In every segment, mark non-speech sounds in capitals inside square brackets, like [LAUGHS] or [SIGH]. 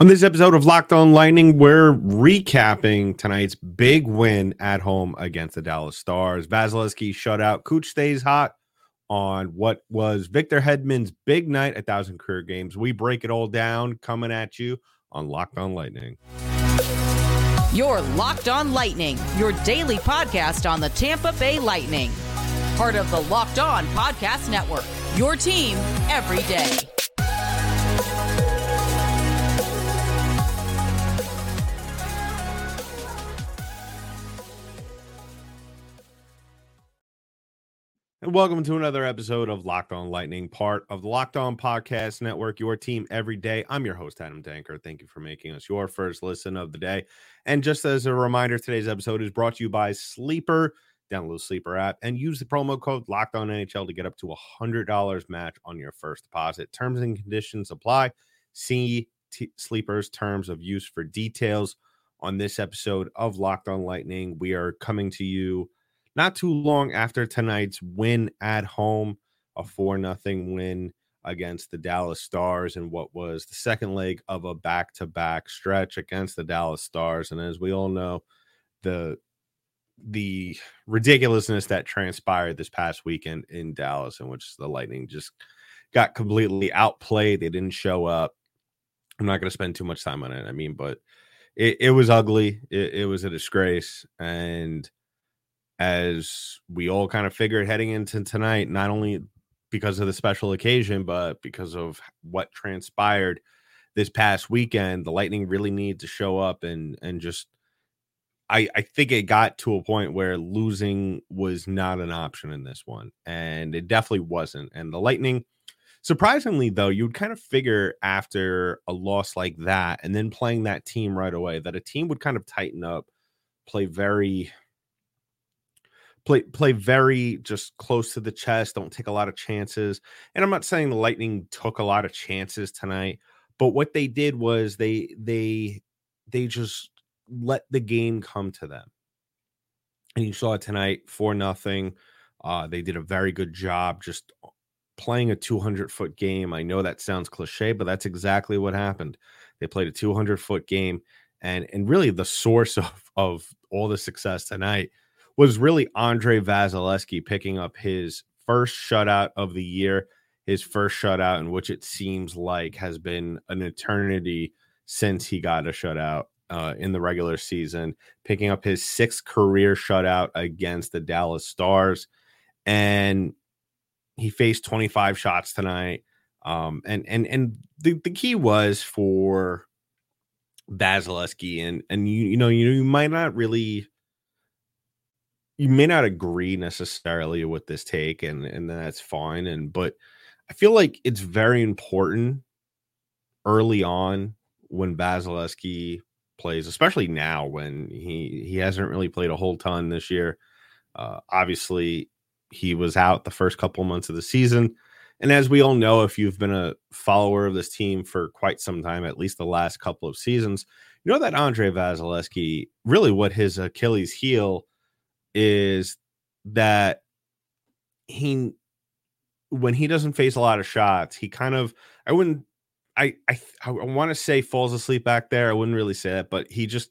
On this episode of Locked On Lightning, we're recapping tonight's big win at home against the Dallas Stars. Vasilevskiy shutout. Cooch stays hot on what was Victor Hedman's big night at Thousand Career Games. We break it all down coming at you on Locked On Lightning. Your Locked On Lightning, your daily podcast on the Tampa Bay Lightning. Part of the Locked On Podcast Network, your team every day. And welcome to another episode of Locked On Lightning, part of the Locked On Podcast Network, your team every day. I'm your host, Adam Danker. Thank you for making us your first listen of the day. And just as a reminder, today's episode is brought to you by Sleeper. Download the Sleeper app and use the promo code Locked On NHL to get up to a $100 match on your first deposit. Terms and conditions apply. See T- Sleeper's terms of use for details on this episode of Locked On Lightning. We are coming to you not too long after tonight's win at home, a 4 nothing win against the Dallas Stars and what was the second leg of a back-to-back stretch against the Dallas Stars. And as we all know the the ridiculousness that transpired this past weekend in Dallas in which the Lightning just got completely outplayed they didn't show up. I'm not going to spend too much time on it I mean but it, it was ugly it, it was a disgrace. And as we all kind of figured heading into tonight, not only because of the special occasion, but because of what transpired this past weekend, the Lightning really need to show up and and just I I think it got to a point where losing was not an option in this one, and it definitely wasn't. And the Lightning, surprisingly though, you'd kind of figure after a loss like that, and then playing that team right away, that a team would kind of tighten up, play very play play very just close to the chest, don't take a lot of chances. And I'm not saying the Lightning took a lot of chances tonight, but what they did was they they they just let the game come to them. And you saw it tonight for nothing. Uh, they did a very good job just playing a 200 foot game. I know that sounds cliche, but that's exactly what happened. They played a 200 foot game, and and really the source [LAUGHS] of of all the success tonight was really Andrei Vasilevskiy picking up his first shutout of the year, his first shutout, in which it seems like has been an eternity since he got a shutout uh, in the regular season, picking up his sixth career shutout against the Dallas Stars. And he faced 25 shots tonight. Um, and and and the, the key was for Vasilevskiy, and and you you know you, you might not really you may not agree necessarily with this take and and that's fine and but i feel like it's very important early on when Vasilevskiy plays especially now when he he hasn't really played a whole ton this year. Uh, obviously he was out the first couple months of the season and as we all know if you've been a follower of this team for quite some time at least the last couple of seasons you know that Andrei Vasilevskiy really what his Achilles heel is that he when he doesn't face a lot of shots, he kind of I wouldn't I I I want to say falls asleep back there. I wouldn't really say that, but he just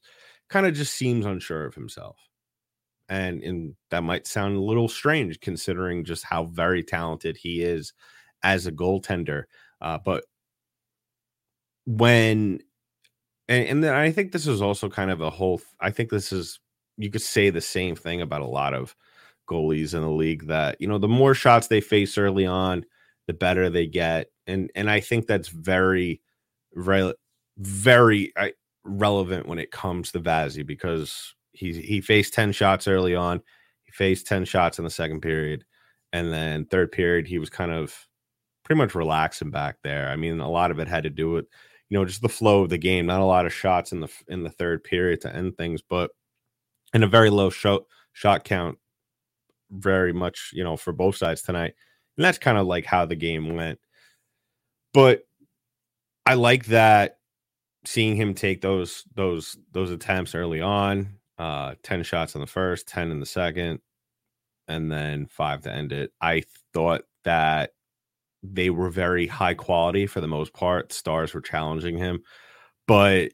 kind of just seems unsure of himself. And and that might sound a little strange considering just how very talented he is as a goaltender. Uh, but when and, and then I think this is also kind of a whole I think this is you could say the same thing about a lot of goalies in the league that you know the more shots they face early on the better they get and and i think that's very very very relevant when it comes to Vazzy because he he faced 10 shots early on he faced 10 shots in the second period and then third period he was kind of pretty much relaxing back there. I mean a lot of it had to do with you know just the flow of the game not a lot of shots in the in the third period to end things but and a very low shot shot count very much you know for both sides tonight. And that's kind of like how the game went. But i like that seeing him take those those those attempts early on uh 10 shots in the first 10 in the second and then 5 to end it. I thought that they were very high quality for the most part. Stars were challenging him. But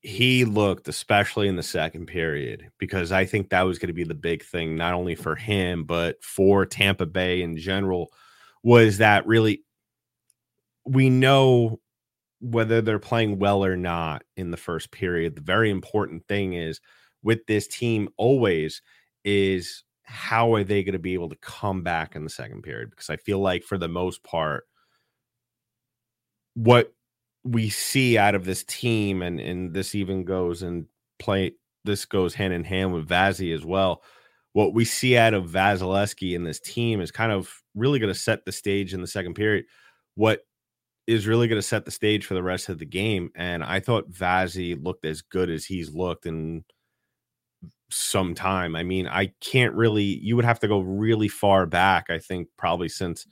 he looked, especially in the second period, because I think that was going to be the big thing, not only for him, but for Tampa Bay in general, was that really we know whether they're playing well or not in the first period. The very important thing is with this team always is how are they going to be able to come back in the second period? Because I feel like for the most part, what we see out of this team, and and this even goes and play. This goes hand in hand with Vazzy as well. What we see out of Vasilevskiy in this team is kind of really going to set the stage in the second period. What is really going to set the stage for the rest of the game. And I thought Vazzy looked as good as he's looked in some time. I mean, I can't really, you would have to go really far back, I think, probably since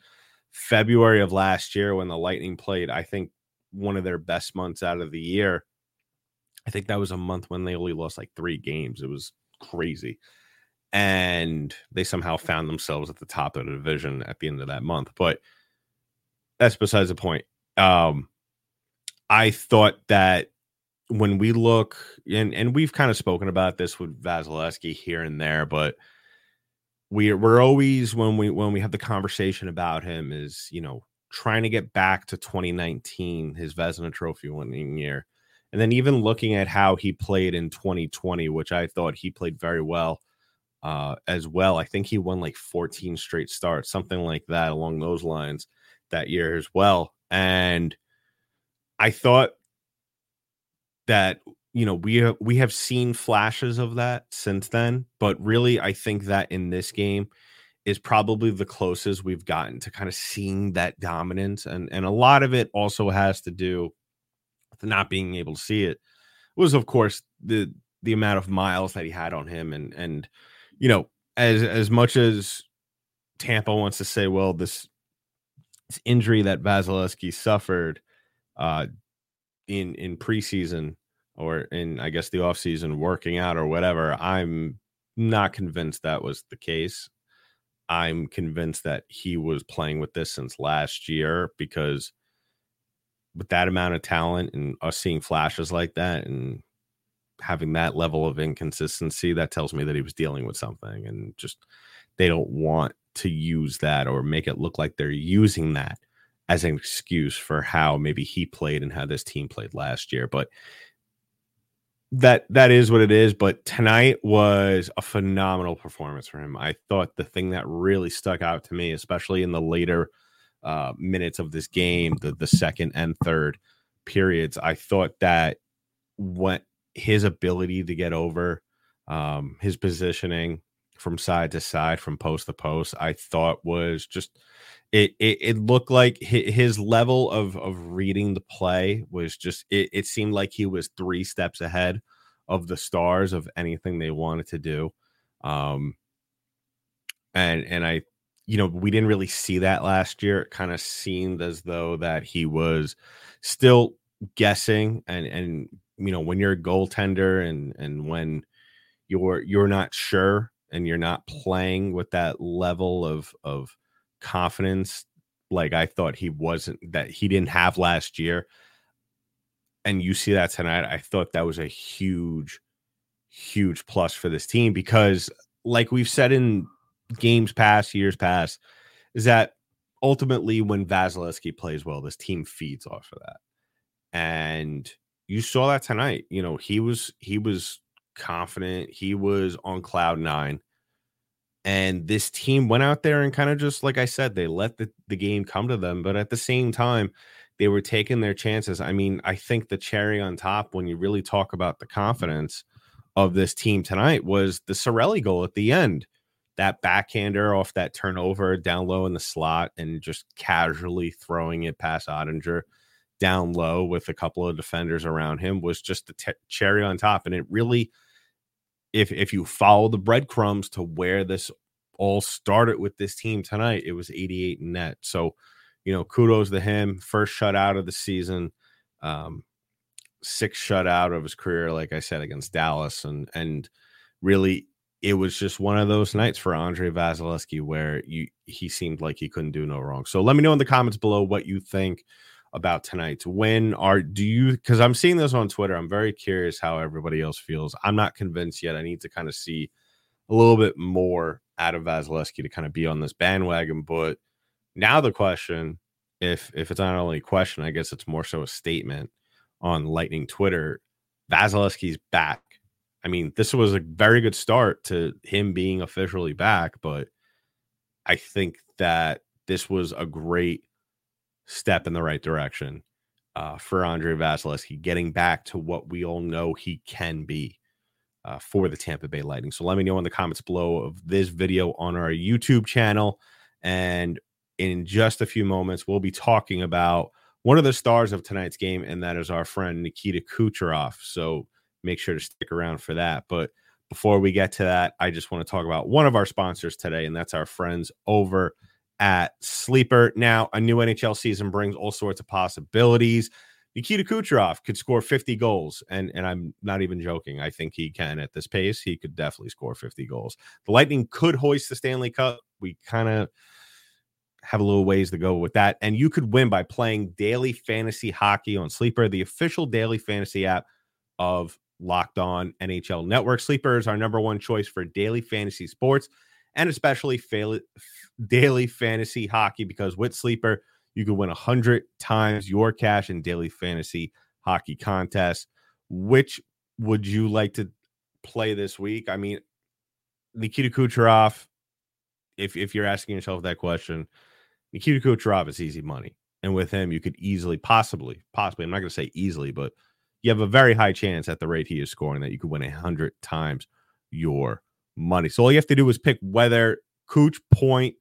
February of last year when the Lightning played. I think one of their best months out of the year. I think that was a month when they only lost like three games. It was crazy. And they somehow found themselves at the top of the division at the end of that month. But that's besides the point. Um, I thought that when we look and and we've kind of spoken about this with Vasilevskiy here and there, but we're we're always when we when we have the conversation about him is you know trying to get back to 2019, his Vezina Trophy winning year, and then even looking at how he played in 2020, which I thought he played very well uh, as well. I think he won like 14 straight starts, something like that along those lines that year as well. And I thought that you know we have, we have seen flashes of that since then, but really I think that in this game is probably the closest we've gotten to kind of seeing that dominance and and a lot of it also has to do with not being able to see it was of course the the amount of miles that he had on him and and you know as as much as Tampa wants to say well this this injury that Vasilevskiy suffered uh, in in preseason or in I guess the offseason working out or whatever, I'm not convinced that was the case. I'm convinced that he was playing with this since last year because with that amount of talent and us seeing flashes like that and having that level of inconsistency, that tells me that he was dealing with something and just they don't want to use that or make it look like they're using that as an excuse for how maybe he played and how this team played last year. But that that is what it is. But tonight was a phenomenal performance for him. I thought the thing that really stuck out to me, especially in the later uh, minutes of this game, the the second and third periods, I thought that what his ability to get over um, his positioning, from side to side, from post to post, I thought was just it. It, it looked like his level of of reading the play was just. It, it seemed like he was three steps ahead of the stars of anything they wanted to do. Um, and and I, you know, we didn't really see that last year. It kind of seemed as though that he was still guessing and and you know when you're a goaltender and and when you're you're not sure and you're not playing with that level of of confidence like I thought he wasn't that he didn't have last year. And you see that tonight. I thought that was a huge, huge plus for this team because, like we've said in games past, years past, is that ultimately when Vasilevskiy plays well, this team feeds off of that. And you saw that tonight. You know, he was he was confident. He was on cloud nine. And this team went out there and kind of just, like I said, they let the, the game come to them. But at the same time, they were taking their chances. I mean, I think the cherry on top, when you really talk about the confidence of this team tonight, was the Cirelli goal at the end. That backhander off that turnover down low in the slot and just casually throwing it past Oettinger down low with a couple of defenders around him was just the t- cherry on top. And it really – if if you follow the breadcrumbs to where this all started with this team tonight, it was 88 net. So, you know, kudos to him. First shutout of the season, um, six shutout of his career, like I said, against Dallas. And and really it was just one of those nights for Andrei Vasilevskiy where you he seemed like he couldn't do no wrong. So let me know in the comments below what you think about tonight's win? Are do you because I'm seeing this on Twitter? I'm very curious how everybody else feels. I'm not convinced yet. I need to kind of see a little bit more out of Vasilevskiy to kind of be on this bandwagon. But now the question, if if it's not only a question, I guess it's more so a statement on Lightning Twitter. Vasilevskiy's back. I mean, this was a very good start to him being officially back, but I think that this was a great step in the right direction uh, for Andrei Vasilevskiy, getting back to what we all know he can be uh, for the Tampa Bay Lightning. So let me know in the comments below of this video on our YouTube channel. And in just a few moments, we'll be talking about one of the stars of tonight's game, and that is our friend Nikita Kucherov. So make sure to stick around for that. But before we get to that, I just want to talk about one of our sponsors today, and that's our friends over at Sleeper. Now, a new NHL season brings all sorts of possibilities. Nikita Kucherov could score 50 goals, and, and I'm not even joking. I think he can at this pace. He could definitely score 50 goals. The Lightning could hoist the Stanley Cup. We kind of have a little ways to go with that. And you could win by playing daily fantasy hockey on Sleeper, the official daily fantasy app of Locked On NHL Network. Sleeper is our number one choice for daily fantasy sports and especially fail, daily fantasy hockey because with Sleeper, you can win 100 times your cash in daily fantasy hockey contests. Which would you like to play this week? I mean, Nikita Kucherov, if, if you're asking yourself that question, Nikita Kucherov is easy money. And with him, you could easily, possibly, possibly, I'm not going to say easily, but you have a very high chance at the rate he is scoring that you could win 100 times your money. So all you have to do is pick whether Cooch Point,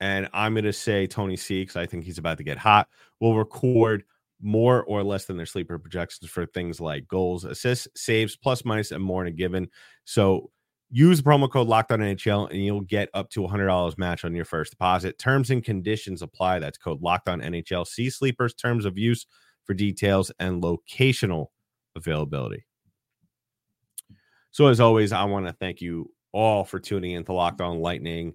and I'm going to say Tony C because I think he's about to get hot. Will record more or less than their sleeper projections for things like goals, assists, saves, plus minus, and more in a given. So use the promo code Locked On NHL and you'll get up to $100 match on your first deposit. Terms and conditions apply. That's code Locked On NHL. See Sleepers terms of use for details and locational availability. So as always, I want to thank you all for tuning in to Locked On Lightning.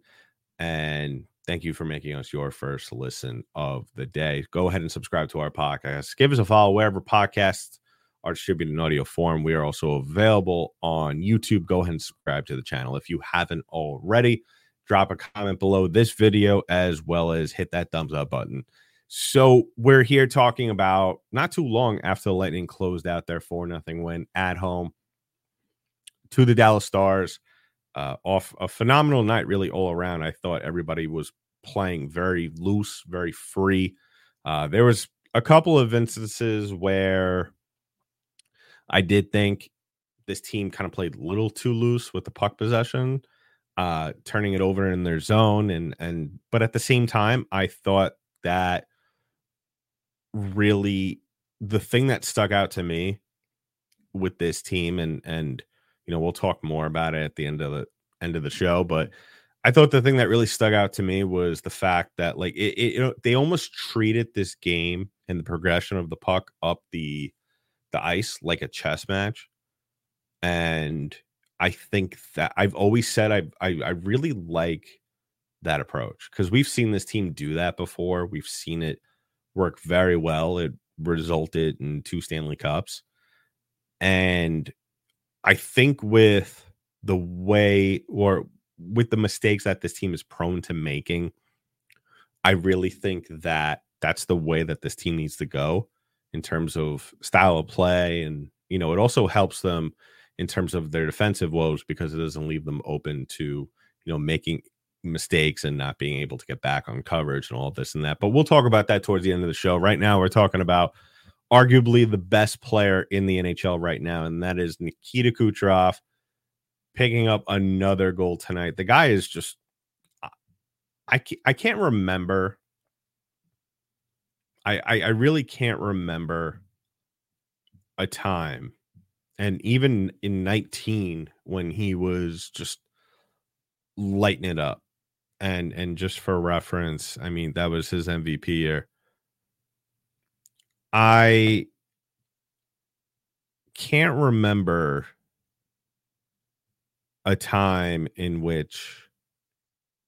And thank you for making us your first listen of the day. Go ahead and subscribe to our podcast. Give us a follow wherever podcasts are distributed in audio form. We are also available on YouTube. Go ahead and subscribe to the channel if you haven't already. Drop a comment below this video as well as hit that thumbs up button. So we're here talking about not too long after the Lightning closed out their 4 nothing win at home to the Dallas Stars uh, off a phenomenal night, really all around. I thought everybody was playing very loose, very free. Uh, there was a couple of instances where I did think this team kind of played a little too loose with the puck possession, uh, turning it over in their zone, and and but at the same time, I thought that really the thing that stuck out to me with this team and and you know, we'll talk more about it at the end of the end of the show, but I thought the thing that really stuck out to me was the fact that like it, it you know, they almost treated this game and the progression of the puck up the the ice like a chess match. And I think that I've always said I I, I really like that approach because we've seen this team do that before. We've seen it work very well. It resulted in two Stanley Cups. And I think with the way or with the mistakes that this team is prone to making, I really think that that's the way that this team needs to go in terms of style of play. And, you know, it also helps them in terms of their defensive woes because it doesn't leave them open to, you know, making mistakes and not being able to get back on coverage and all this and that. But we'll talk about that towards the end of the show. Right now, we're talking about arguably the best player in the NHL right now, and that is Nikita Kucherov picking up another goal tonight. The guy is just I I can't remember. I, I, I really can't remember a time, and even in 19 when he was just lighting it up, and and just for reference, I mean that was his MVP year. I can't remember a time in which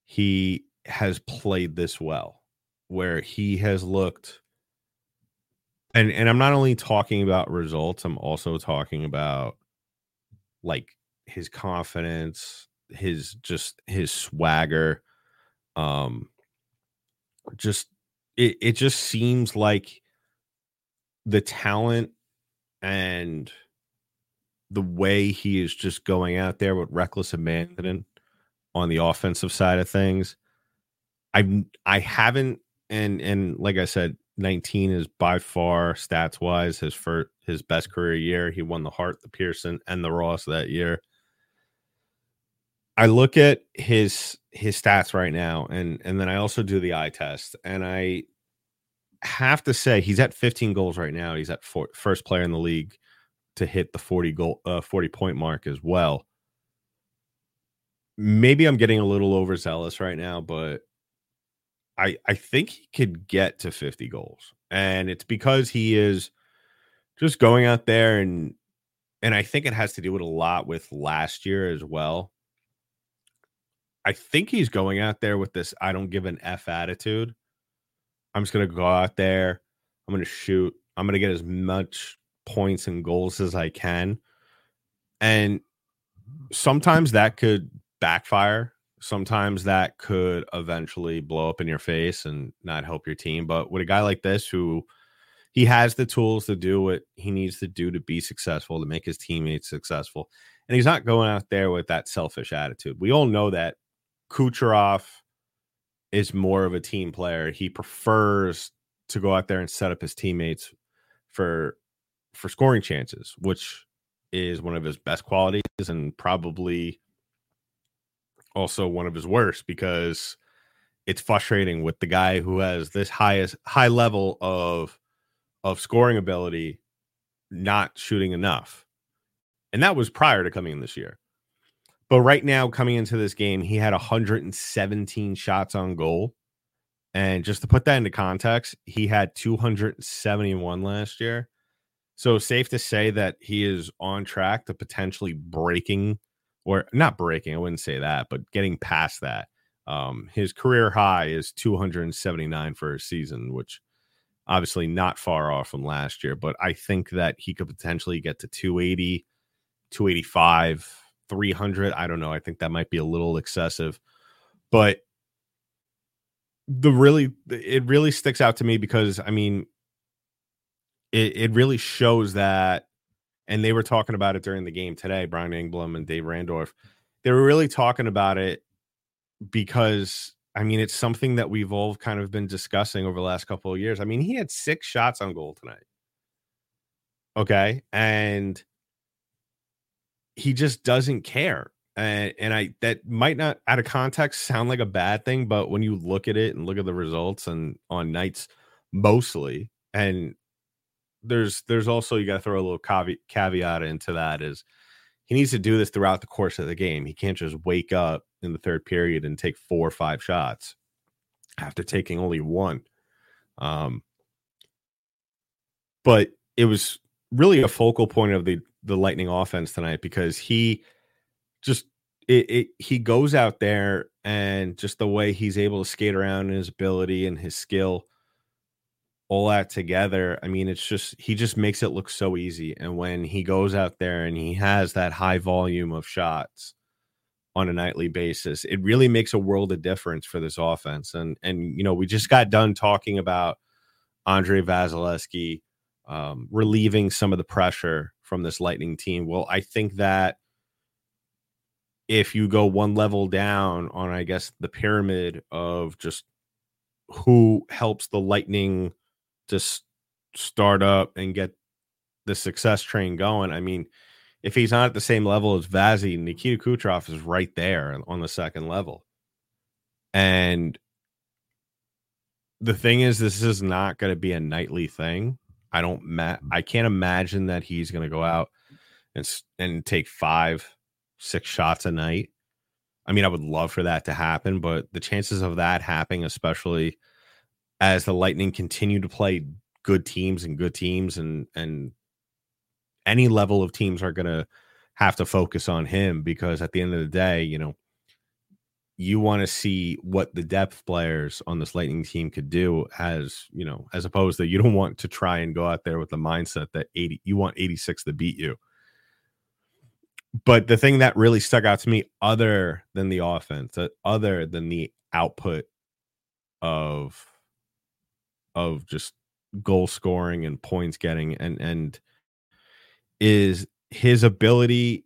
he has played this well, where he has looked And and I'm not only talking about results, I'm also talking about like his confidence, his just his swagger. Um just it, it just seems like the talent and the way he is just going out there with reckless mm-hmm. abandon on the offensive side of things. I I haven't and and like I said, 19 is by far stats wise his first his best mm-hmm. career year. He won the Hart, the Pearson, and the Ross that year. I look at his his stats right now, and and then I also do the eye test, and I have to say he's at 15 goals right now. He's at four, first player in the league to hit the 40 goal uh, 40 point mark as well. Maybe I'm getting a little overzealous right now, but I I think he could get to 50 goals. And it's because he is just going out there and and I think it has to do with a lot with last year as well. I think he's going out there with this I don't give an F attitude. I'm just to go out there. I'm to shoot. I'm to get as much points and goals as I can. And sometimes that could backfire. Sometimes that could eventually blow up in your face and not help your team. But with a guy like this who he has the tools to do what he needs to do to be successful, to make his teammates successful. And he's not going out there with that selfish attitude. We all know that Kucherov is more of a team player. He prefers to go out there and set up his teammates for for scoring chances, which is one of his best qualities and probably also one of his worst because it's frustrating with the guy who has this highest high level of of scoring ability not shooting enough. And that was prior to coming in this year. But right now, coming into this game, he had 117 shots on goal. And just to put that into context, he had 271 last year. So safe to say that he is on track to potentially breaking or not breaking, I wouldn't say that, but getting past that. Um, his career high is 279 for a season, which obviously not far off from last year, but I think that he could potentially get to 280, 285, 300. I don't know. I think that might be a little excessive, but the really, it really sticks out to me because I mean, it, it really shows that, and they were talking about it during the game today, Brian Engblom and Dave Randorf. They were really talking about it because I mean, it's something that we've all kind of been discussing over the last couple of years. I mean, he had six shots on goal tonight. Okay. And he just doesn't care. And, and I that might not out of context sound like a bad thing, but when you look at it and look at the results and on nights mostly, and there's there's also you got to throw a little caveat, caveat into that is he needs to do this throughout the course of the game. He can't just wake up in the third period and take four or five shots after taking only one. Um, but it was really a focal point of the the Lightning offense tonight because he just it, it he goes out there and just the way he's able to skate around and his ability and his skill all that together, I mean, it's just he just makes it look so easy. And when he goes out there and he has that high volume of shots on a nightly basis, it really makes a world of difference for this offense. And and you know, we just got done talking about Andrei Vasilevskiy um, relieving some of the pressure from this Lightning team. Well, I think that if you go one level down on, I guess, the pyramid of just who helps the Lightning just start up and get the success train going. I mean, if he's not at the same level as Vazzy, Nikita Kucherov is right there on the second level. And the thing is, this is not going to be a nightly thing. I don't, ma- mm-hmm. I can't imagine that he's going to go out and and take five, six shots a night. I mean, I would love for that to happen, but the chances of that happening, especially as the Lightning continue to play good teams and good teams and and any level of teams are going to have to focus on him because at the end of the day, you know, you want to see what the depth players on this Lightning team could do as, you know, as opposed to you don't want to try and go out there with the mindset that 80 you want 86 to beat you. But the thing that really stuck out to me other than the offense, uh, other than the output of of just goal scoring and points getting and and is his ability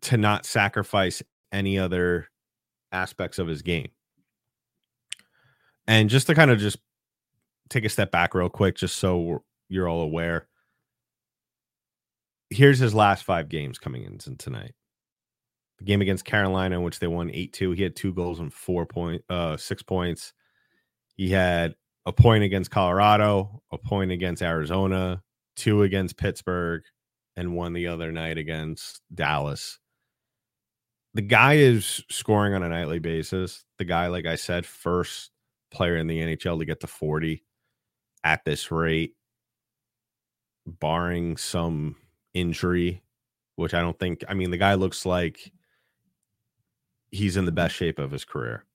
to not sacrifice any other aspects of his game. And just to kind of just take a step back real quick, just so you're all aware. Here's his last five games coming in tonight. The game against Carolina, in which they won 8 2. He had two goals and four point, uh, six points. He had a point against Colorado, a point against Arizona, two against Pittsburgh, and one the other night against Dallas the guy is scoring on a nightly basis. The guy, like I said, first player in the NHL to get to 40 at this rate, barring some injury, which I don't think. I mean, the guy looks like he's in the best shape of his career.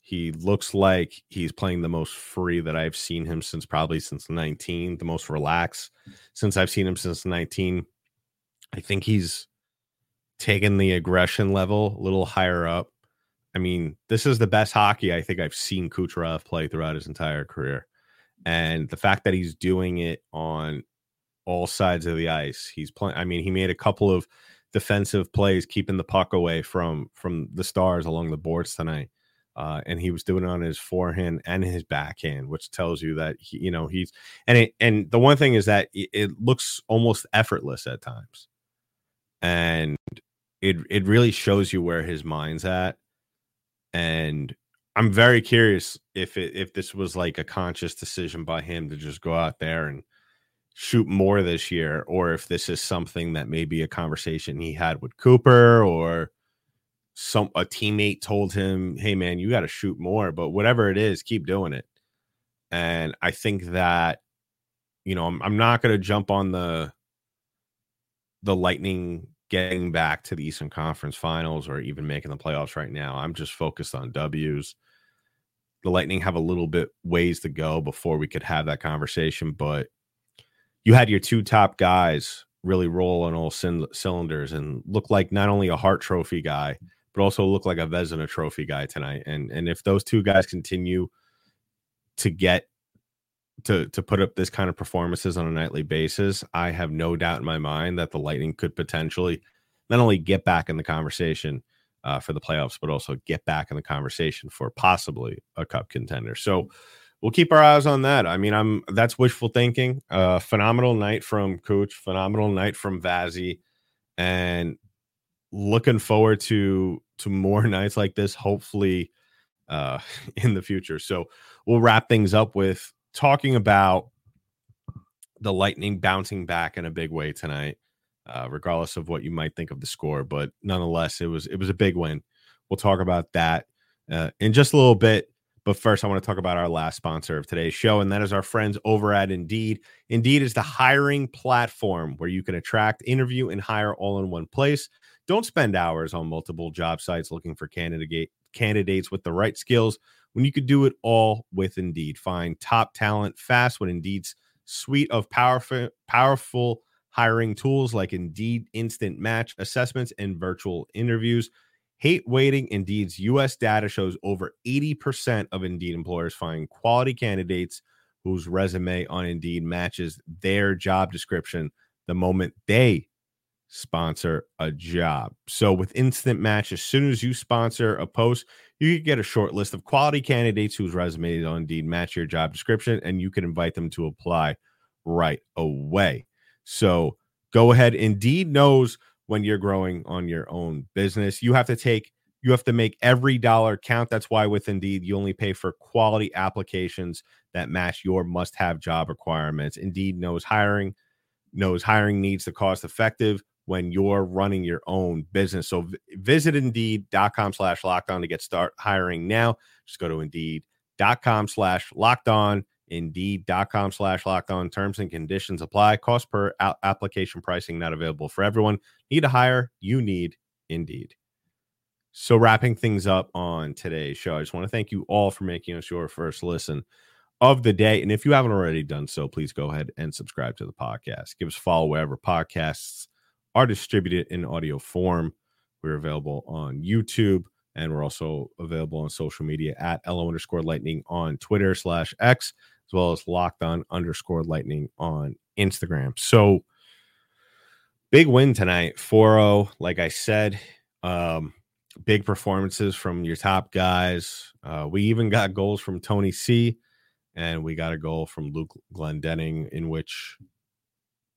He looks like he's playing the most free that I've seen him since probably since 19, the most relaxed since I've seen him since 19. I think he's taken the aggression level a little higher up. I mean, this is the best hockey I think I've seen Kucherov play throughout his entire career. And the fact that he's doing it on all sides of the ice, he's playing. I mean, he made a couple of defensive plays, keeping the puck away from from the stars along the boards tonight. Uh, and he was doing it on his forehand and his backhand, which tells you that he, you know, he's and it, and the one thing is that it, it looks almost effortless at times, and it it really shows you where his mind's at and i'm very curious if it if this was like a conscious decision by him to just go out there and shoot more this year or if this is something that maybe a conversation he had with cooper or some a teammate told him hey man you got to shoot more but whatever it is keep doing it. And i think that you know i'm, I'm not going to jump on the the lightning getting back to the Eastern Conference Finals or even making the playoffs right now. I'm just focused on W's. The Lightning have a little bit ways to go before we could have that conversation, but you had your two top guys really roll on all cylinders and look like not only a Hart Trophy guy, but also look like a Vezina Trophy guy tonight. And and if those two guys continue to get to to put up this kind of performances on a nightly basis, I have no doubt in my mind that the Lightning could potentially not only get back in the conversation uh, for the playoffs, but also get back in the conversation for possibly a cup contender. So we'll keep our eyes on that. I mean, I'm that's wishful thinking. Uh, phenomenal night from Cooch, phenomenal night from Vazzy, and looking forward to to more [LAUGHS] nights like this. Hopefully, uh, [LAUGHS] in the future. So we'll wrap things up with talking about the Lightning bouncing back in a big way tonight, uh, regardless of what you might think of the score. But nonetheless, it was it was a big win. We'll talk about that uh, in just a little bit. But first, I want to talk about our last sponsor of today's show, and that is our friends over at Indeed. Indeed is the hiring platform where you can attract, interview, and hire all in one place. Don't spend hours on multiple job sites looking for candidate candidates with the right skills when you could do it all with Indeed. Find top talent fast with Indeed's suite of powerful, powerful hiring tools like Indeed Instant Match assessments and virtual interviews. Hate waiting. Indeed's US data shows over 80% of Indeed employers find quality candidates whose resume on Indeed matches their job description the moment they sponsor a job. So with Instant Match, as soon as you sponsor a post, you can get a short list of quality candidates whose resumes on Indeed match your job description, and you can invite them to apply right away. So go ahead. Indeed knows when you're growing on your own business. You have to take you have to make every dollar count. That's why with Indeed, you only pay for quality applications that match your must have job requirements. Indeed knows hiring, knows hiring needs the cost effective when you're running your own business. So visit indeed.com slash locked on to get start hiring now. Just go to indeed.com slash locked on, indeed.com slash locked on. Terms and conditions apply. Cost per a- application pricing not available for everyone. Need to hire? You need Indeed. So, wrapping things up on today's show, I just want to thank you all for making us your first listen of the day. And if you haven't already done so, please go ahead and subscribe to the podcast. Give us a follow wherever podcasts are distributed in audio form. We're available on YouTube and we're also available on social media at LO underscore lightning on Twitter slash X, as well as locked on underscore lightning on Instagram. So big win tonight, 4 Like I said, um, big performances from your top guys. Uh, we even got goals from Tony C, and we got a goal from Luke Glendening, in which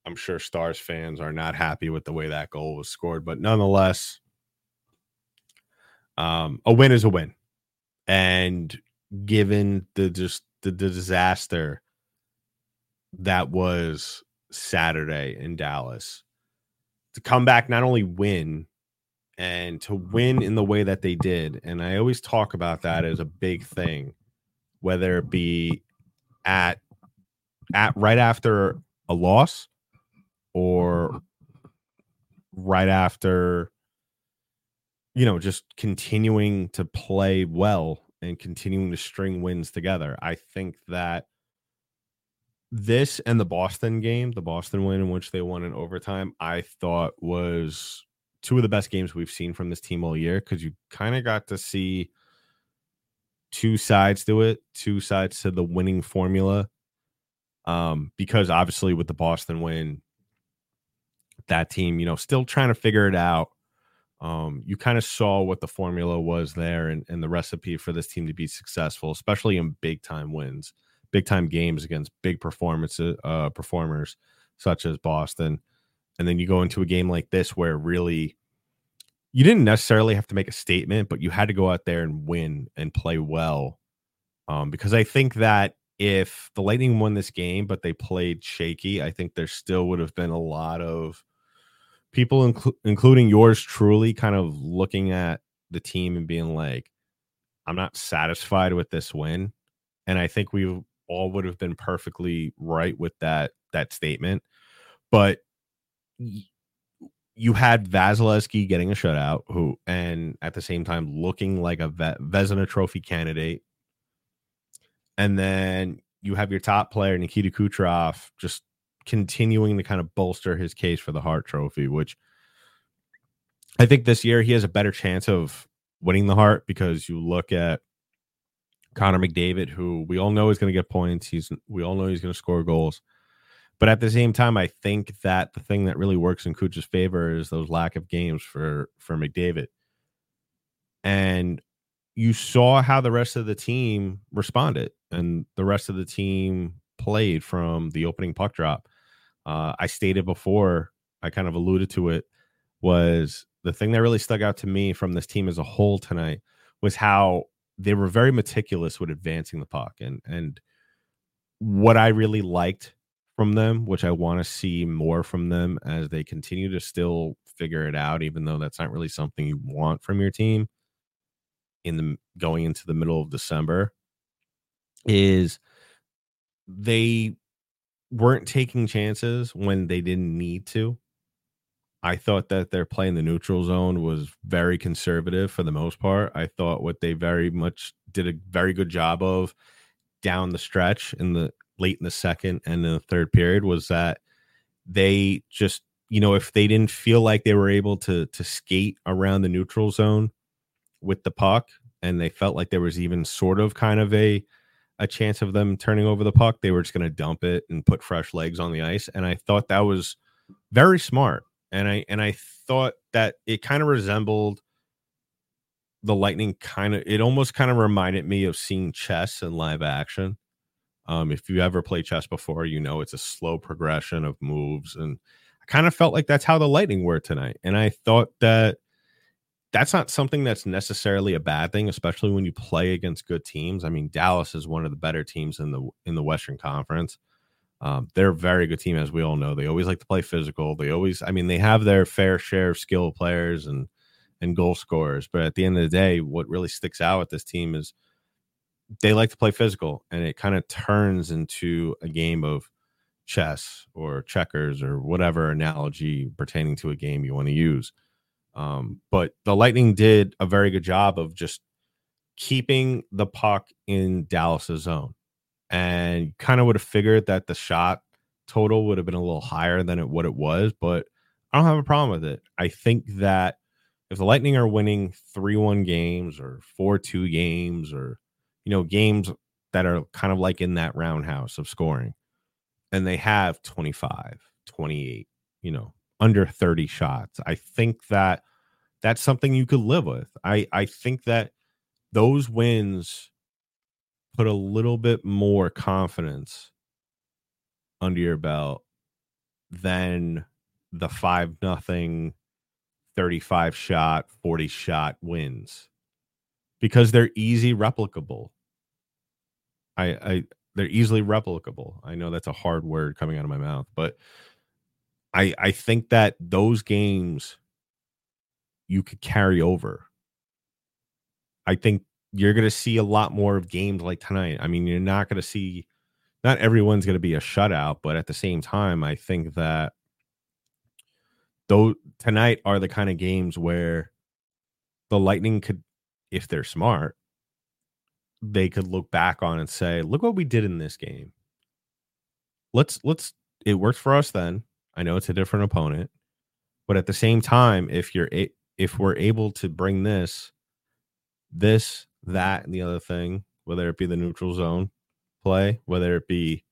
I'm sure Stars fans are not happy with the way that goal was scored, but nonetheless, um, a win is a win. And given the just the, the disaster that was Saturday in Dallas, to come back not only win and to win in the way that they did, and I always talk about that as a big thing, whether it be at at right after a loss or right after you know just continuing to play well and continuing to string wins together. I think that this and the boston game the boston win in which they won in overtime i thought was two of the best games we've seen from this team all year because you kind of got to see two sides to it two sides to the winning formula. Um because obviously with the boston win that team, you know, still trying to figure it out. Um, you kind of saw what the formula was there and, and the recipe for this team to be successful, especially in big time wins, big time games against big performances, uh, performers such as Boston. And then you go into a game like this where really you didn't necessarily have to make a statement, but you had to go out there and win and play well. Um, because I think that if the Lightning won this game, but they played shaky, I think there still would have been a lot of people, inc- including yours truly, kind of looking at the team and being like, I'm not satisfied with this win. And I think we all would have been perfectly right with that that statement. But you had Vasilevskiy getting a shutout, who, and at the same time looking like a Vezina Trophy candidate. And then you have your top player Nikita Kucherov just continuing to kind of bolster his case for the Hart Trophy, which I think this year he has a better chance of winning the Hart because you look at Connor McDavid, who we all know is going to get points. He's we all know he's going to score goals. But at the same time, I think that the thing that really works in Cooch's favor is those lack of games for for McDavid. And you saw how the rest of the team responded, and the rest of the team played from the opening puck drop uh, I stated before, I kind of alluded to it, was the thing that really stuck out to me from this team as a whole tonight was how they were very meticulous with advancing the puck and and what I really liked from them, which I want to see more from them as they continue to still figure it out, even though that's not really something you want from your team in the going into the middle of December, is they weren't taking chances when they didn't need to. I thought that their play in the neutral zone was very conservative for the most part. I thought what they very much did a very good job of down the stretch in the late in the second and in the third period was that they just you know if they didn't feel like they were able to to skate around the neutral zone with the puck and they felt like there was even sort of kind of a a chance of them turning over the puck. They were just going to dump it and put fresh legs on the ice, and I thought that was very smart. And I and I thought that it kind of resembled the Lightning. Kind of, it almost kind of reminded me of seeing chess in live action. Um, if you ever played chess before, you know it's a slow progression of moves, and I kind of felt like that's how the Lightning were tonight. And I thought that that's not something that's necessarily a bad thing, especially when you play against good teams. I mean, Dallas is one of the better teams in the in the Western Conference. Um, they're a very good team, as we all know. They always like to play physical. They always, I mean, they have their fair share of skill players and and goal scorers. But at the end of the day, what really sticks out with this team is they like to play physical, and it kind of turns into a game of chess or checkers or whatever analogy pertaining to a game you want to use. Um, but the Lightning did a very good job of just keeping the puck in Dallas's zone. And kind of would have figured that the shot total would have been a little higher than it what it was, but I don't have a problem with it. I think that if the Lightning are winning 3-1 games or 4-2 games or you know games that are kind of like in that roundhouse of scoring and they have 25, 28, you know, under 30 shots. I think that that's something you could live with. I I think that those wins put a little bit more confidence under your belt than the 5 nothing 35 shot, 40 shot wins because they're easy replicable. I I they're easily replicable. I know that's a hard word coming out of my mouth, but I I think that those games you could carry over. I think you're going to see a lot more of games like tonight. I mean, you're not going to see not everyone's going to be a shutout, but at the same time, I think that though tonight are the kind of games where the Lightning could if they're smart, they could look back on and say, "Look what we did in this game." Let's let's it worked for us then. I know it's a different opponent, but at the same time, if you're if we're able to bring this, this, that, and the other thing, whether it be the neutral zone play, whether it be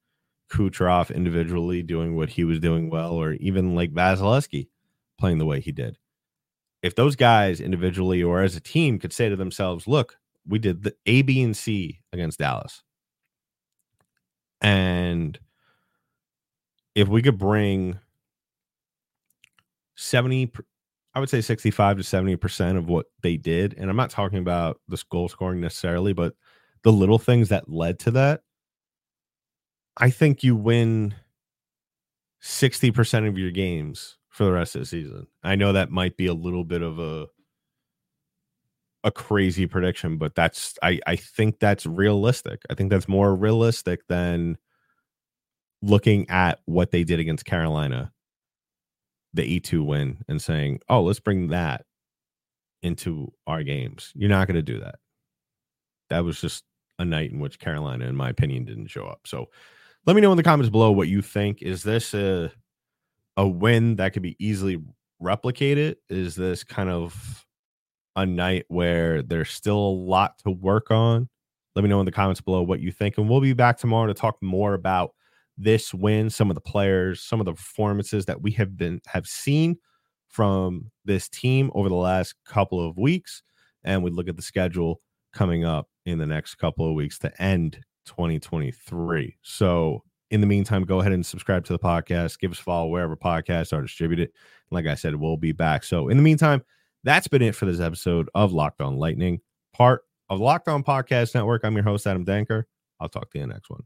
Kucherov individually doing what he was doing well, or even like Vasilevskiy playing the way he did. If those guys individually or as a team could say to themselves, look, we did the A, B, and C against Dallas. And if we could bring 70 I would say 65 to 70% of what they did. And I'm not talking about this goal scoring necessarily, but the little things that led to that. I think you win 60% of your games for the rest of the season. I know that might be a little bit of a a crazy prediction, but that's I I think that's realistic. I think that's more realistic than looking at what they did against Carolina the E2 win and saying, "Oh, let's bring that into our games." You're not going to do that. That was just a night in which Carolina, in my opinion, didn't show up. So, let me know in the comments below what you think. Is this a a win that could be easily replicated? Is this kind of a night where there's still a lot to work on? Let me know in the comments below what you think, and we'll be back tomorrow to talk more about this win, some of the players, some of the performances that we have been have seen from this team over the last couple of weeks, and we look at the schedule coming up in the next couple of weeks to end 2023. So, in the meantime, go ahead and subscribe to the podcast. Give us a follow wherever podcasts are distributed. Like I said, we'll be back. So, in the meantime, that's been it for this episode of Locked On Lightning, part of Locked On Podcast Network. I'm your host, Adam Danker. I'll talk to you in the next one.